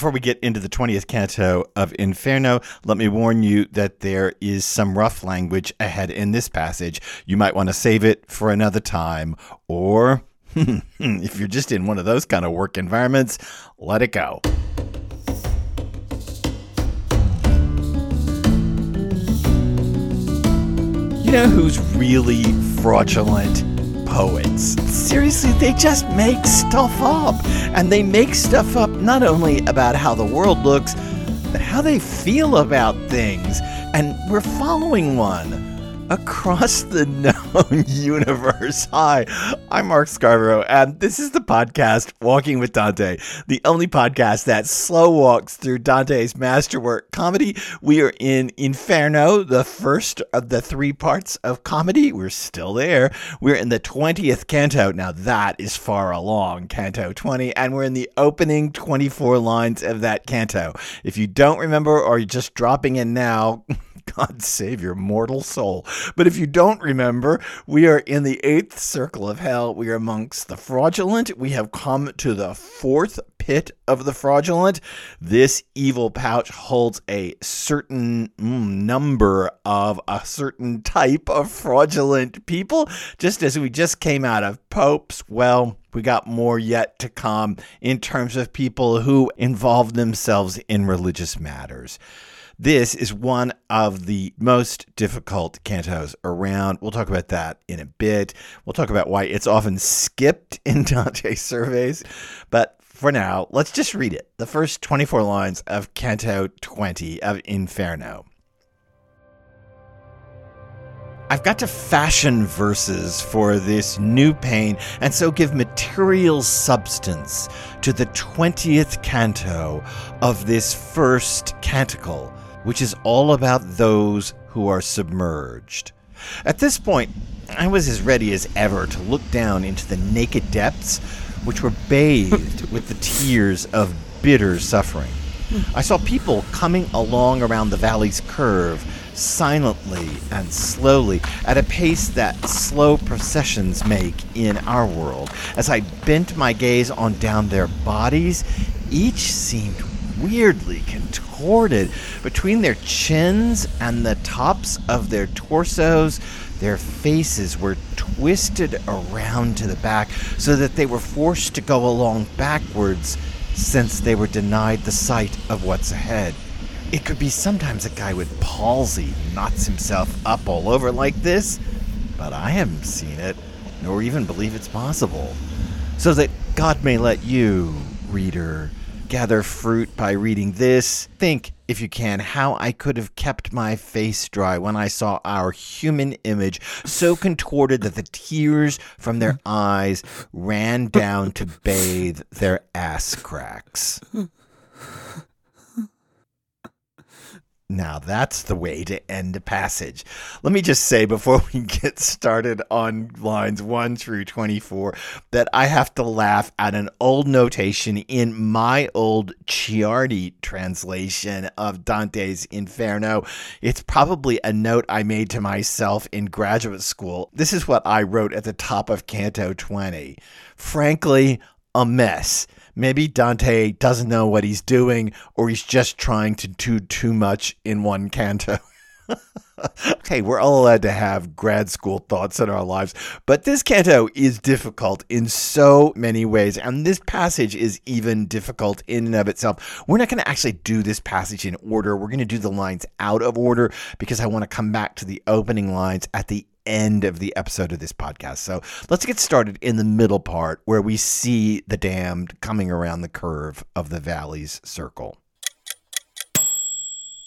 Before we get into the 20th canto of Inferno, let me warn you that there is some rough language ahead in this passage. You might want to save it for another time, or if you're just in one of those kind of work environments, let it go. You know who's really fraudulent? Poets. Seriously, they just make stuff up. And they make stuff up not only about how the world looks, but how they feel about things. And we're following one across the known universe. Hi, I'm Mark Scarborough, and this is the podcast Walking with Dante, the only podcast that slow walks through Dante's masterwork comedy. We are in Inferno, the first of the three parts of comedy. We're still there. We're in the 20th canto. Now, that is far along, Canto 20, and we're in the opening 24 lines of that canto. If you don't remember or you're just dropping in now, God save your mortal soul. But if you don't remember, we are in the eighth circle of hell. We are amongst the fraudulent. We have come to the fourth pit of the fraudulent. This evil pouch holds a certain mm, number of a certain type of fraudulent people. Just as we just came out of popes, well, we got more yet to come in terms of people who involve themselves in religious matters. This is one of the most difficult cantos around. We'll talk about that in a bit. We'll talk about why it's often skipped in Dante surveys. But for now, let's just read it. The first 24 lines of Canto 20 of Inferno. I've got to fashion verses for this new pain, and so give material substance to the 20th canto of this first canticle which is all about those who are submerged. At this point, I was as ready as ever to look down into the naked depths, which were bathed with the tears of bitter suffering. I saw people coming along around the valley's curve, silently and slowly, at a pace that slow processions make in our world. As I bent my gaze on down their bodies, each seemed weirdly contorted between their chins and the tops of their torsos. Their faces were twisted around to the back so that they were forced to go along backwards since they were denied the sight of what's ahead. It could be sometimes a guy with palsy knots himself up all over like this, but I haven't seen it, nor even believe it's possible. So that God may let you, reader, gather fruit by reading this. Think, if you can, how I could have kept my face dry when I saw our human image so contorted that the tears from their eyes ran down to bathe their ass cracks. Now that's the way to end a passage. Let me just say before we get started on lines 1 through 24 that I have to laugh at an old notation in my old Ciardi translation of Dante's Inferno. It's probably a note I made to myself in graduate school. This is what I wrote at the top of Canto 20. Frankly, a mess. Maybe Dante doesn't know what he's doing, or he's just trying to do too much in one canto. okay, we're all allowed to have grad school thoughts in our lives, but this canto is difficult in so many ways, and this passage is even difficult in and of itself. We're not going to actually do this passage in order. We're going to do the lines out of order because I want to come back to the opening lines at the end of the episode of this podcast. So let's get started in the middle part where we see the damned coming around the curve of the valley's circle.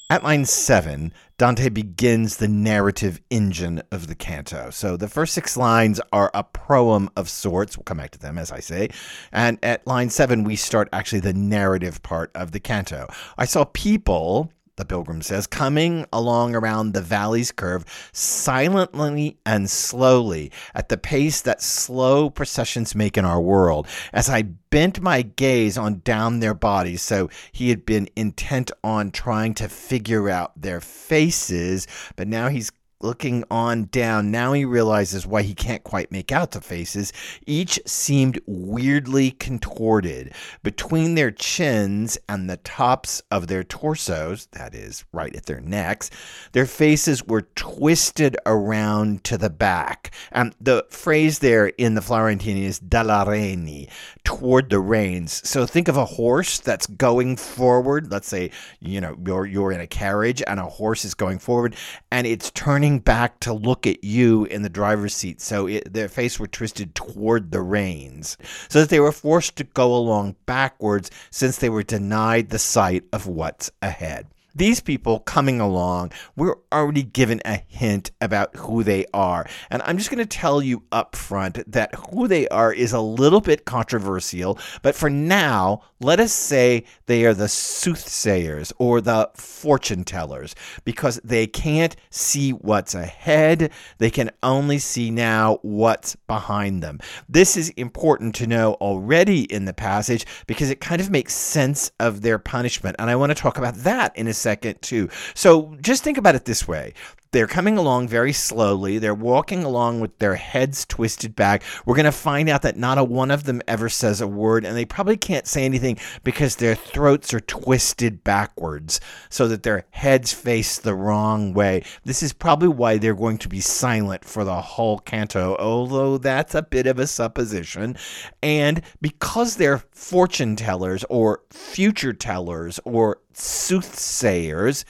At line seven, Dante begins the narrative engine of the canto. So the first six lines are a proem of sorts. We'll come back to them, as I say. And at line seven, we start actually the narrative part of the canto. I saw people the pilgrim says, coming along around the valley's curve silently and slowly at the pace that slow processions make in our world. As I bent my gaze on down their bodies, so he had been intent on trying to figure out their faces, but now he's looking on down. Now he realizes why he can't quite make out the faces. Each seemed weirdly contorted. Between their chins and the tops of their torsos, that is, right at their necks, their faces were twisted around to the back. And the phrase there in the Florentine is dalla reni, toward the reins. So think of a horse that's going forward. Let's say, you know, you're, you're in a carriage and a horse is going forward and it's turning back to look at you in the driver's seat. So it, their face were twisted toward the reins so that they were forced to go along backwards since they were denied the sight of what's ahead these people coming along, we're already given a hint about who they are. And I'm just going to tell you up front that who they are is a little bit controversial, but for now, let us say they are the soothsayers or the fortune tellers because they can't see what's ahead. They can only see now what's behind them. This is important to know already in the passage because it kind of makes sense of their punishment. And I want to talk about that in a second, too. So just think about it this way they're coming along very slowly. They're walking along with their heads twisted back. We're going to find out that not a one of them ever says a word, and they probably can't say anything because their throats are twisted backwards so that their heads face the wrong way. This is probably why they're going to be silent for the whole canto, although that's a bit of a supposition. And because they're fortune tellers or future tellers or soothsayers,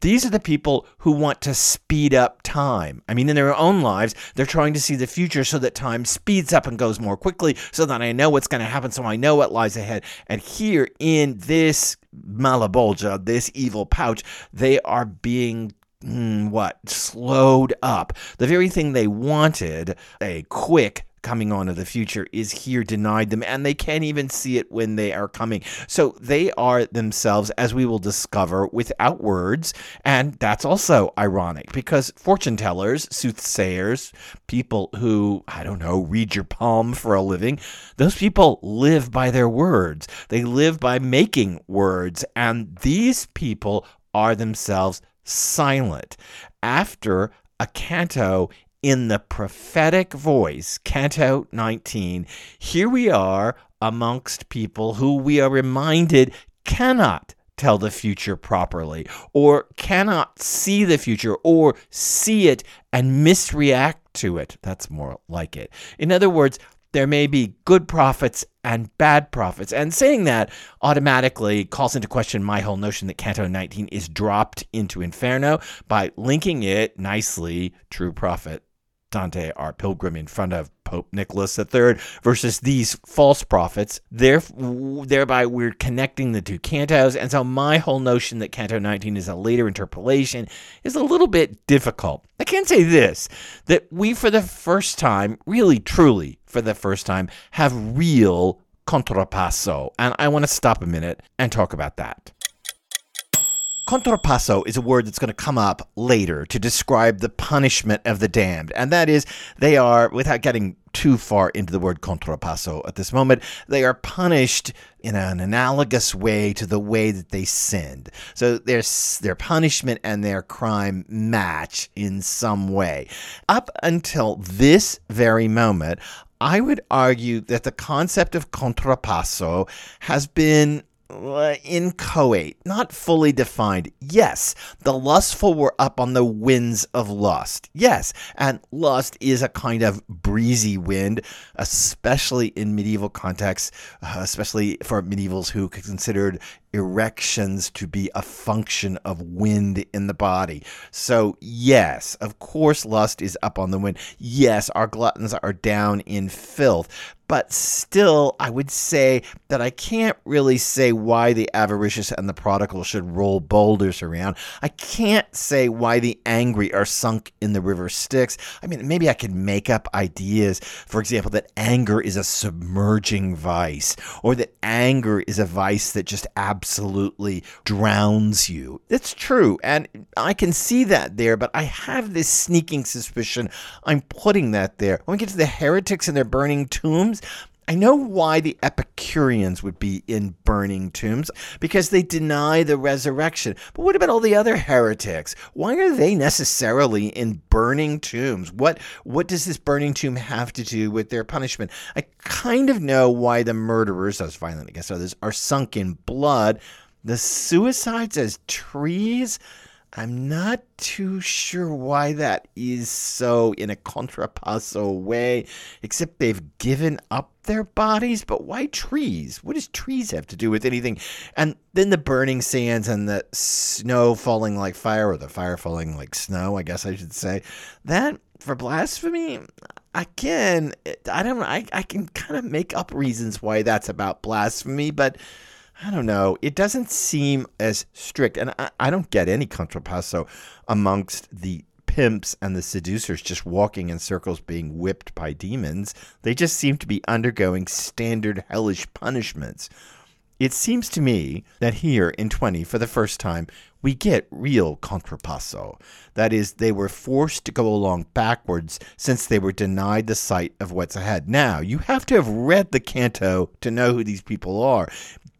these are the people who want to speed up time. I mean, in their own lives, they're trying to see the future so that time speeds up and goes more quickly so that I know what's going to happen, so I know what lies ahead. And here in this Malebolgia, this evil pouch, they are being mm, what slowed up the very thing they wanted a quick coming on of the future is here denied them, and they can't even see it when they are coming. So they are themselves, as we will discover, without words, and that's also ironic because fortune tellers, soothsayers, people who, I don't know, read your palm for a living, those people live by their words. They live by making words, and these people are themselves silent. After a canto in the prophetic voice, Canto 19, here we are amongst people who we are reminded cannot tell the future properly or cannot see the future or see it and misreact to it. That's more like it. In other words, there may be good prophets and bad prophets. And saying that automatically calls into question my whole notion that Canto 19 is dropped into Inferno by linking it nicely, true prophet, Dante, our pilgrim in front of Pope Nicholas III, versus these false prophets. There, thereby, we're connecting the two cantos. And so, my whole notion that Canto 19 is a later interpolation is a little bit difficult. I can say this that we, for the first time, really, truly, for the first time, have real contrapasso. And I want to stop a minute and talk about that. Contrapasso is a word that's going to come up later to describe the punishment of the damned. And that is, they are, without getting too far into the word contrapasso at this moment, they are punished in an analogous way to the way that they sinned. So their, their punishment and their crime match in some way. Up until this very moment, I would argue that the concept of contrapasso has been inchoate, not fully defined. Yes, the lustful were up on the winds of lust. Yes, and lust is a kind of breezy wind, especially in medieval contexts, uh, especially for medievals who considered erections to be a function of wind in the body. So, yes, of course, lust is up on the wind. Yes, our gluttons are down in filth but still, I would say that I can't really say why the avaricious and the prodigal should roll boulders around. I can't say why the angry are sunk in the river Styx. I mean, maybe I could make up ideas. For example, that anger is a submerging vice, or that anger is a vice that just absolutely drowns you. It's true, and I can see that there, but I have this sneaking suspicion I'm putting that there. When we get to the heretics and their burning tombs, I know why the Epicureans would be in burning tombs because they deny the resurrection. But what about all the other heretics? Why are they necessarily in burning tombs? What what does this burning tomb have to do with their punishment? I kind of know why the murderers, as violent against others, are sunk in blood. The suicides as trees I'm not too sure why that is so in a contrapasso way, except they've given up their bodies. But why trees? What does trees have to do with anything? And then the burning sands and the snow falling like fire, or the fire falling like snow, I guess I should say. That for blasphemy, again, I don't I, I can kind of make up reasons why that's about blasphemy, but I don't know. It doesn't seem as strict. And I, I don't get any contrapasso amongst the pimps and the seducers just walking in circles being whipped by demons. They just seem to be undergoing standard hellish punishments. It seems to me that here in 20, for the first time, we get real contrapasso. That is, they were forced to go along backwards since they were denied the sight of what's ahead. Now, you have to have read the canto to know who these people are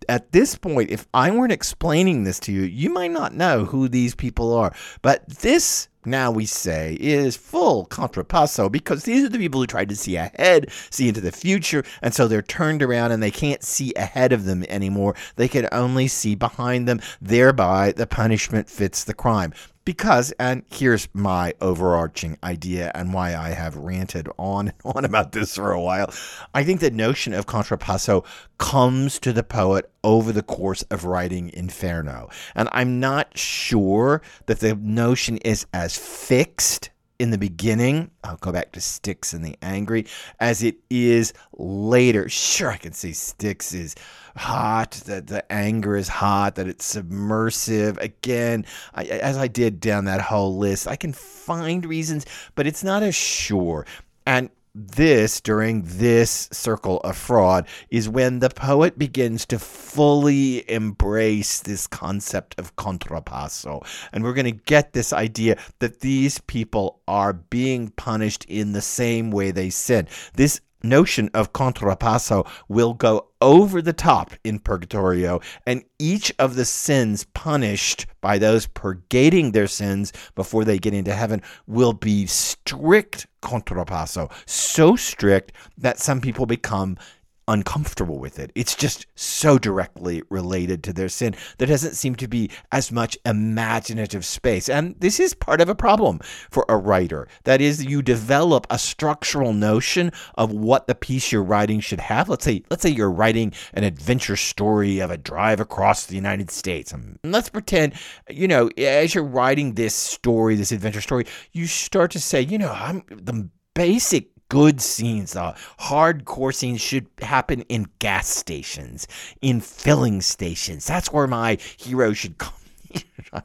at this point, if I weren't explaining this to you, you might not know who these people are. But this, now we say, is full contrapasso because these are the people who tried to see ahead, see into the future, and so they're turned around and they can't see ahead of them anymore. They can only see behind them. Thereby, the punishment fits the crime. Because, and here's my overarching idea and why I have ranted on and on about this for a while. I think the notion of contrapasso comes to the poet over the course of writing Inferno. And I'm not sure that the notion is as fixed in the beginning, I'll go back to Styx and the Angry, as it is later. Sure, I can see Styx is hot, that the anger is hot, that it's submersive. Again, I, as I did down that whole list, I can find reasons, but it's not as sure. And this during this circle of fraud is when the poet begins to fully embrace this concept of contrapasso. And we're going to get this idea that these people are being punished in the same way they sin. This notion of contrapasso will go over the top in purgatorio and each of the sins punished by those purgating their sins before they get into heaven will be strict contrapasso. So strict that some people become uncomfortable with it. It's just so directly related to their sin. There doesn't seem to be as much imaginative space. And this is part of a problem for a writer. That is, you develop a structural notion of what the piece you're writing should have. Let's say, let's say you're writing an adventure story of a drive across the United States. And let's pretend, you know, as you're writing this story, this adventure story, you start to say, you know, I'm the basic good scenes, the hardcore scenes should happen in gas stations, in filling stations. That's where my hero should come.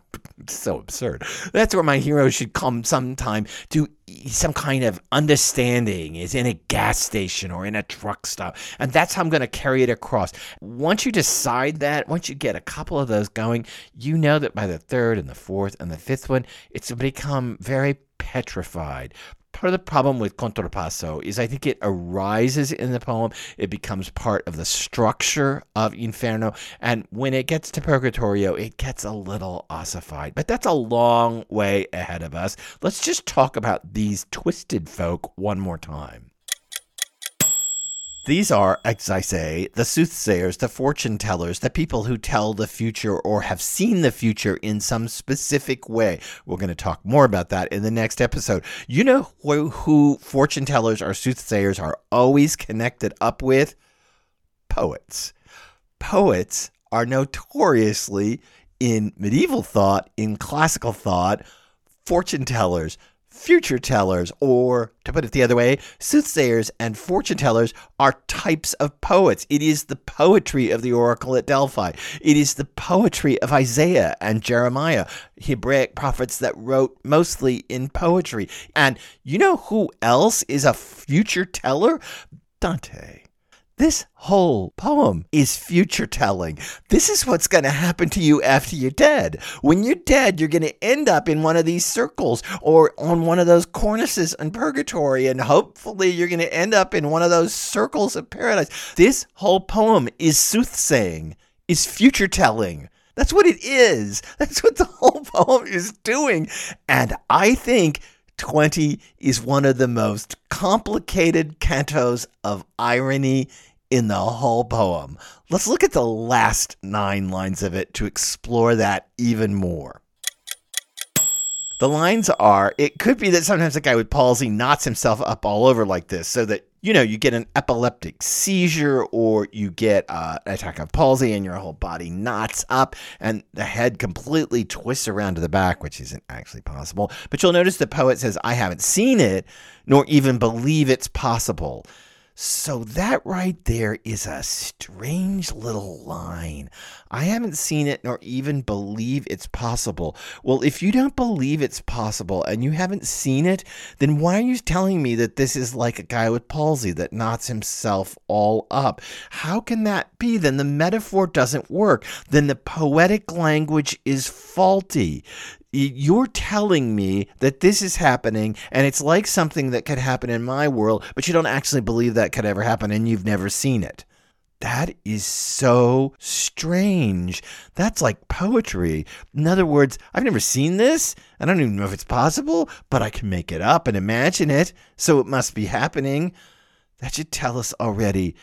so absurd. That's where my hero should come sometime to some kind of understanding is in a gas station or in a truck stop. And that's how I'm going to carry it across. Once you decide that, once you get a couple of those going, you know that by the third and the fourth and the fifth one, it's become very petrified part of the problem with contrapasso is I think it arises in the poem. It becomes part of the structure of Inferno. And when it gets to Purgatorio, it gets a little ossified. But that's a long way ahead of us. Let's just talk about these twisted folk one more time. These are, as I say, the soothsayers, the fortune tellers, the people who tell the future or have seen the future in some specific way. We're going to talk more about that in the next episode. You know who, who fortune tellers or soothsayers are always connected up with? Poets. Poets are notoriously in medieval thought, in classical thought, fortune tellers future tellers, or to put it the other way, soothsayers and fortune tellers are types of poets. It is the poetry of the oracle at Delphi. It is the poetry of Isaiah and Jeremiah, Hebraic prophets that wrote mostly in poetry. And you know who else is a future teller? Dante. This whole poem is future telling. This is what's going to happen to you after you're dead. When you're dead, you're going to end up in one of these circles or on one of those cornices in purgatory, and hopefully you're going to end up in one of those circles of paradise. This whole poem is soothsaying, is future telling. That's what it is. That's what the whole poem is doing. And I think 20 is one of the most complicated cantos of irony in the whole poem. Let's look at the last nine lines of it to explore that even more. The lines are it could be that sometimes a guy with palsy knots himself up all over like this so that you know, you get an epileptic seizure or you get uh, an attack of palsy and your whole body knots up and the head completely twists around to the back, which isn't actually possible. But you'll notice the poet says, I haven't seen it, nor even believe it's possible. So that right there is a strange little line. I haven't seen it nor even believe it's possible. Well, if you don't believe it's possible and you haven't seen it, then why are you telling me that this is like a guy with palsy that knots himself all up? How can that be? Then the metaphor doesn't work. Then the poetic language is faulty you're telling me that this is happening and it's like something that could happen in my world, but you don't actually believe that could ever happen and you've never seen it. That is so strange. That's like poetry. In other words, I've never seen this. I don't even know if it's possible, but I can make it up and imagine it, so it must be happening. That should tell us already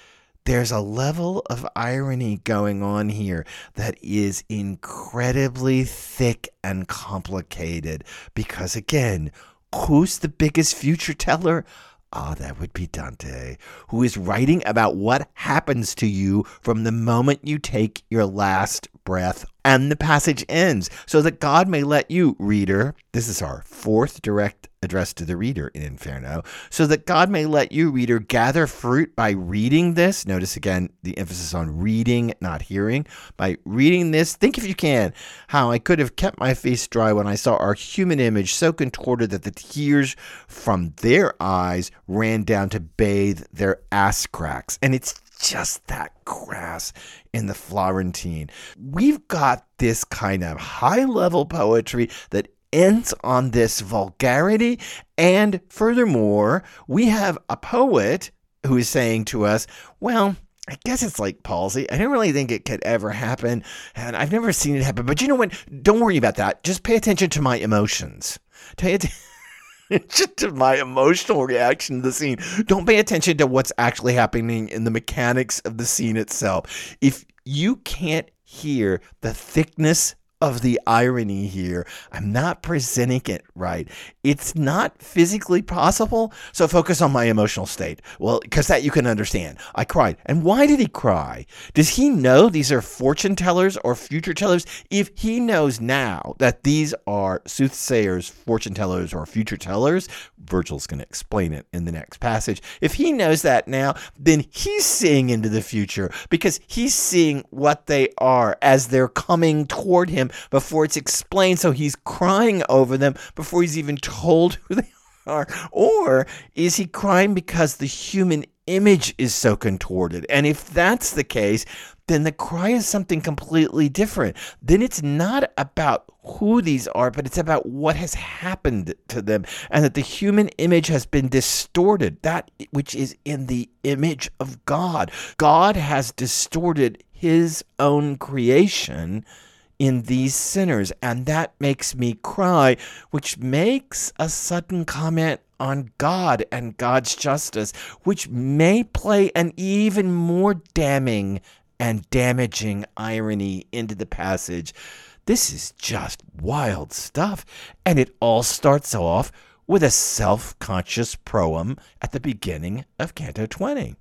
there's a level of irony going on here that is incredibly thick and complicated because, again, who's the biggest future teller? Ah, oh, that would be Dante, who is writing about what happens to you from the moment you take your last breath and the passage ends so that God may let you, reader, this is our fourth direct address to the reader in Inferno, so that God may let you, reader, gather fruit by reading this. Notice again the emphasis on reading, not hearing. By reading this, think if you can how I could have kept my face dry when I saw our human image so contorted that the tears from their eyes ran down to bathe their ass cracks. And it's just that crass in the Florentine. We've got this kind of high level poetry that ends on this vulgarity. And furthermore, we have a poet who is saying to us, well, I guess it's like palsy. I don't really think it could ever happen, and I've never seen it happen. But you know what? Don't worry about that. Just pay attention to my emotions. Pay attention. Just to my emotional reaction to the scene. Don't pay attention to what's actually happening in the mechanics of the scene itself. If you can't hear the thickness of the irony here. I'm not presenting it right. It's not physically possible. So focus on my emotional state. Well, because that you can understand. I cried. And why did he cry? Does he know these are fortune tellers or future tellers? If he knows now that these are soothsayers, fortune tellers, or future tellers, Virgil's going to explain it in the next passage. If he knows that now, then he's seeing into the future because he's seeing what they are as they're coming toward him before it's explained. So he's crying over them before he's even told who they are. Or is he crying because the human image is so contorted? And if that's the case, then the cry is something completely different. Then it's not about who these are, but it's about what has happened to them and that the human image has been distorted, that which is in the image of God. God has distorted his own creation in these sinners, and that makes me cry, which makes a sudden comment on God and God's justice, which may play an even more damning and damaging irony into the passage. This is just wild stuff, and it all starts off with a self conscious proem at the beginning of Canto 20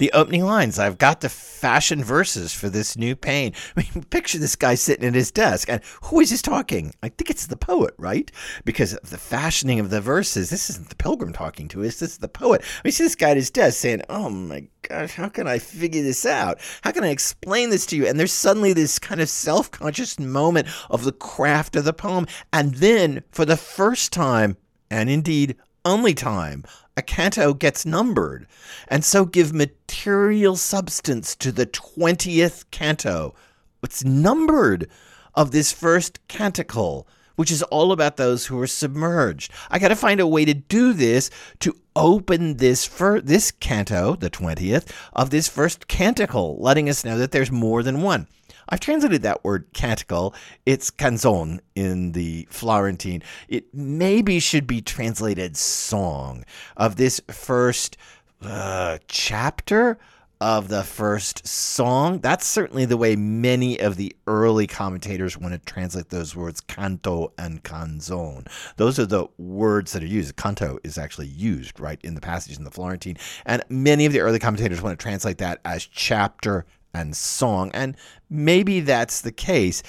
the opening lines. I've got to fashion verses for this new pain. I mean, picture this guy sitting at his desk, and who is this talking? I think it's the poet, right? Because of the fashioning of the verses. This isn't the pilgrim talking to us. This is the poet. We see this guy at his desk saying, "Oh my gosh, how can I figure this out? How can I explain this to you?" And there's suddenly this kind of self-conscious moment of the craft of the poem, and then for the first time, and indeed only time, a canto gets numbered, and so give material substance to the 20th canto. It's numbered of this first canticle, which is all about those who are submerged. I got to find a way to do this to open this fir- this canto, the 20th, of this first canticle, letting us know that there's more than one. I've translated that word canticle. It's canzone in the Florentine. It maybe should be translated song of this first uh, chapter of the first song. That's certainly the way many of the early commentators want to translate those words, canto and canzone. Those are the words that are used. Canto is actually used right in the passage in the Florentine, and many of the early commentators want to translate that as chapter and song. And maybe that's the case.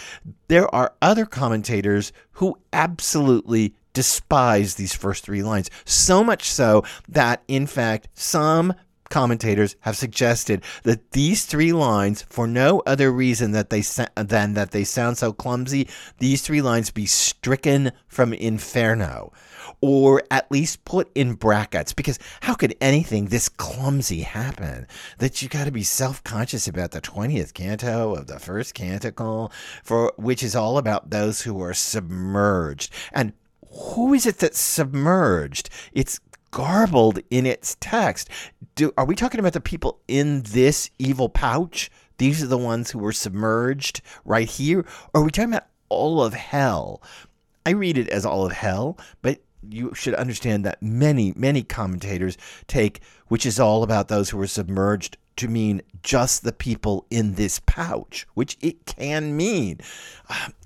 There are other commentators who absolutely despise these first three lines, so much so that, in fact, some commentators have suggested that these three lines, for no other reason that they than that they sound so clumsy, these three lines be stricken from Inferno, or at least put in brackets. Because how could anything this clumsy happen? That you got to be self conscious about the twentieth canto of the first canticle, for which is all about those who are submerged and. Who is it that's submerged? It's garbled in its text. Do, are we talking about the people in this evil pouch? These are the ones who were submerged right here? Or are we talking about all of hell? I read it as all of hell, but you should understand that many, many commentators take, which is all about those who were submerged, to mean just the people in this pouch, which it can mean.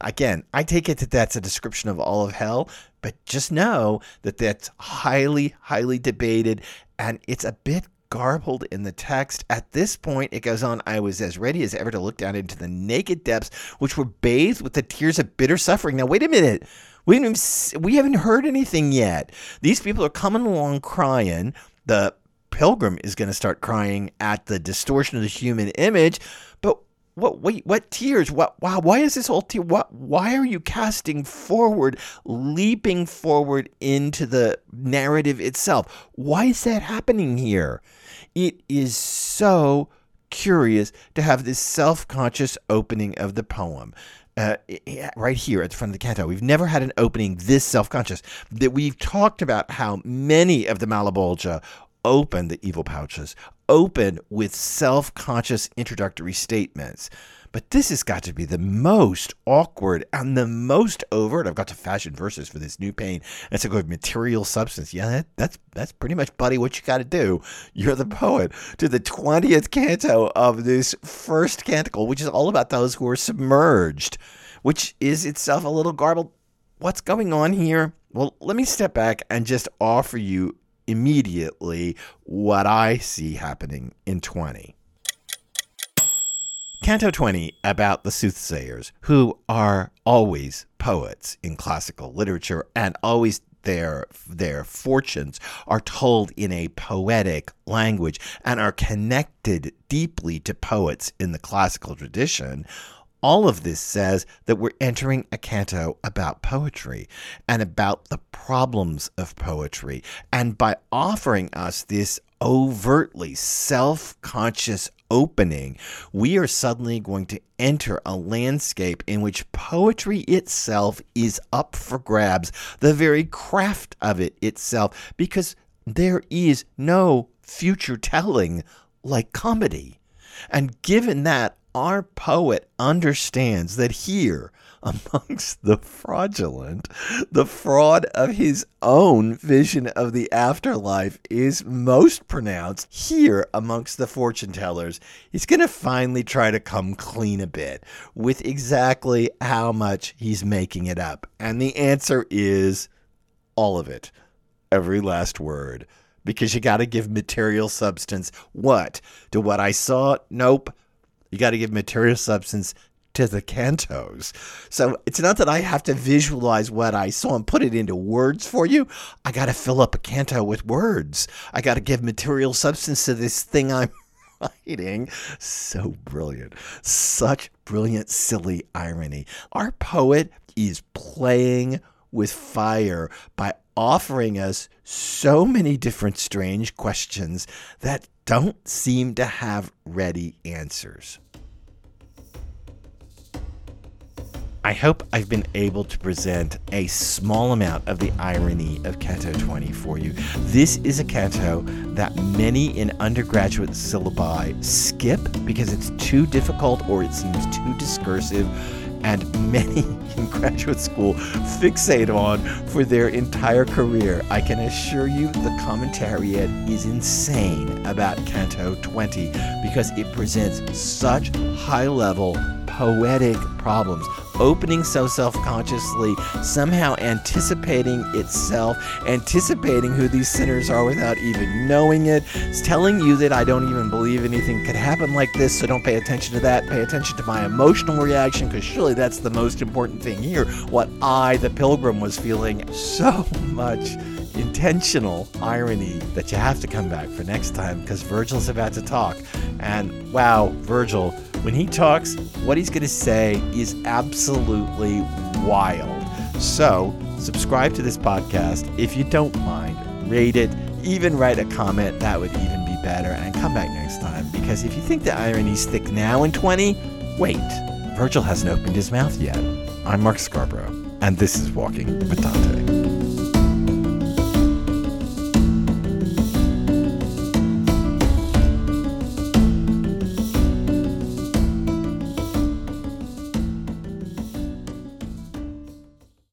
Again, I take it that that's a description of all of hell, but just know that that's highly, highly debated and it's a bit garbled in the text. At this point, it goes on I was as ready as ever to look down into the naked depths, which were bathed with the tears of bitter suffering. Now, wait a minute. We haven't, we haven't heard anything yet. These people are coming along crying. The pilgrim is going to start crying at the distortion of the human image. But what wait what tears what wow why is this whole tear what why are you casting forward leaping forward into the narrative itself why is that happening here it is so curious to have this self-conscious opening of the poem uh, right here at the front of the canto. We've never had an opening this self conscious. That we've talked about how many of the Malebolgia open the evil pouches, open with self conscious introductory statements. But this has got to be the most awkward and the most overt. I've got to fashion verses for this new pain. And so go material substance. Yeah, that, that's that's pretty much, buddy, what you got to do. You're the poet to the twentieth canto of this first canticle, which is all about those who are submerged, which is itself a little garbled. What's going on here? Well, let me step back and just offer you immediately what I see happening in 20. Canto 20 about the soothsayers, who are always poets in classical literature and always their their fortunes are told in a poetic language and are connected deeply to poets in the classical tradition all of this says that we're entering a canto about poetry and about the problems of poetry. And by offering us this overtly self conscious opening, we are suddenly going to enter a landscape in which poetry itself is up for grabs, the very craft of it itself, because there is no future telling like comedy. And given that, our poet understands that here, amongst the fraudulent, the fraud of his own vision of the afterlife is most pronounced. Here, amongst the fortune tellers, he's going to finally try to come clean a bit with exactly how much he's making it up. And the answer is all of it, every last word. Because you got to give material substance. What? To what I saw? Nope you got to give material substance to the cantos. So it's not that I have to visualize what I saw and put it into words for you. I got to fill up a canto with words. I got to give material substance to this thing I'm writing. So brilliant. Such brilliant, silly irony. Our poet is playing with fire by offering us so many different strange questions that don't seem to have ready answers. I hope I've been able to present a small amount of the irony of Canto 20 for you. This is a canto that many in undergraduate syllabi skip because it's too difficult or it seems too discursive and many in graduate school fixate on for their entire career. I can assure you the commentariat is insane about Canto 20 because it presents such high level poetic problems, opening so self consciously, somehow anticipating itself, anticipating who these sinners are without even knowing it. It's telling you that I don't even believe anything could happen like this, so don't pay attention to that. Pay attention to my emotional reaction, because surely that's the most important thing here. What I, the pilgrim, was feeling so much intentional irony that you have to come back for next time because Virgil's about to talk. And wow, Virgil, when he talks, what he's going to say is absolutely wild. So, subscribe to this podcast if you don't mind, rate it, even write a comment, that would even be better. And come back next time because if you think the irony's thick now in 20, wait, Virgil hasn't opened his mouth yet. I'm Mark Scarborough, and this is Walking with Dante.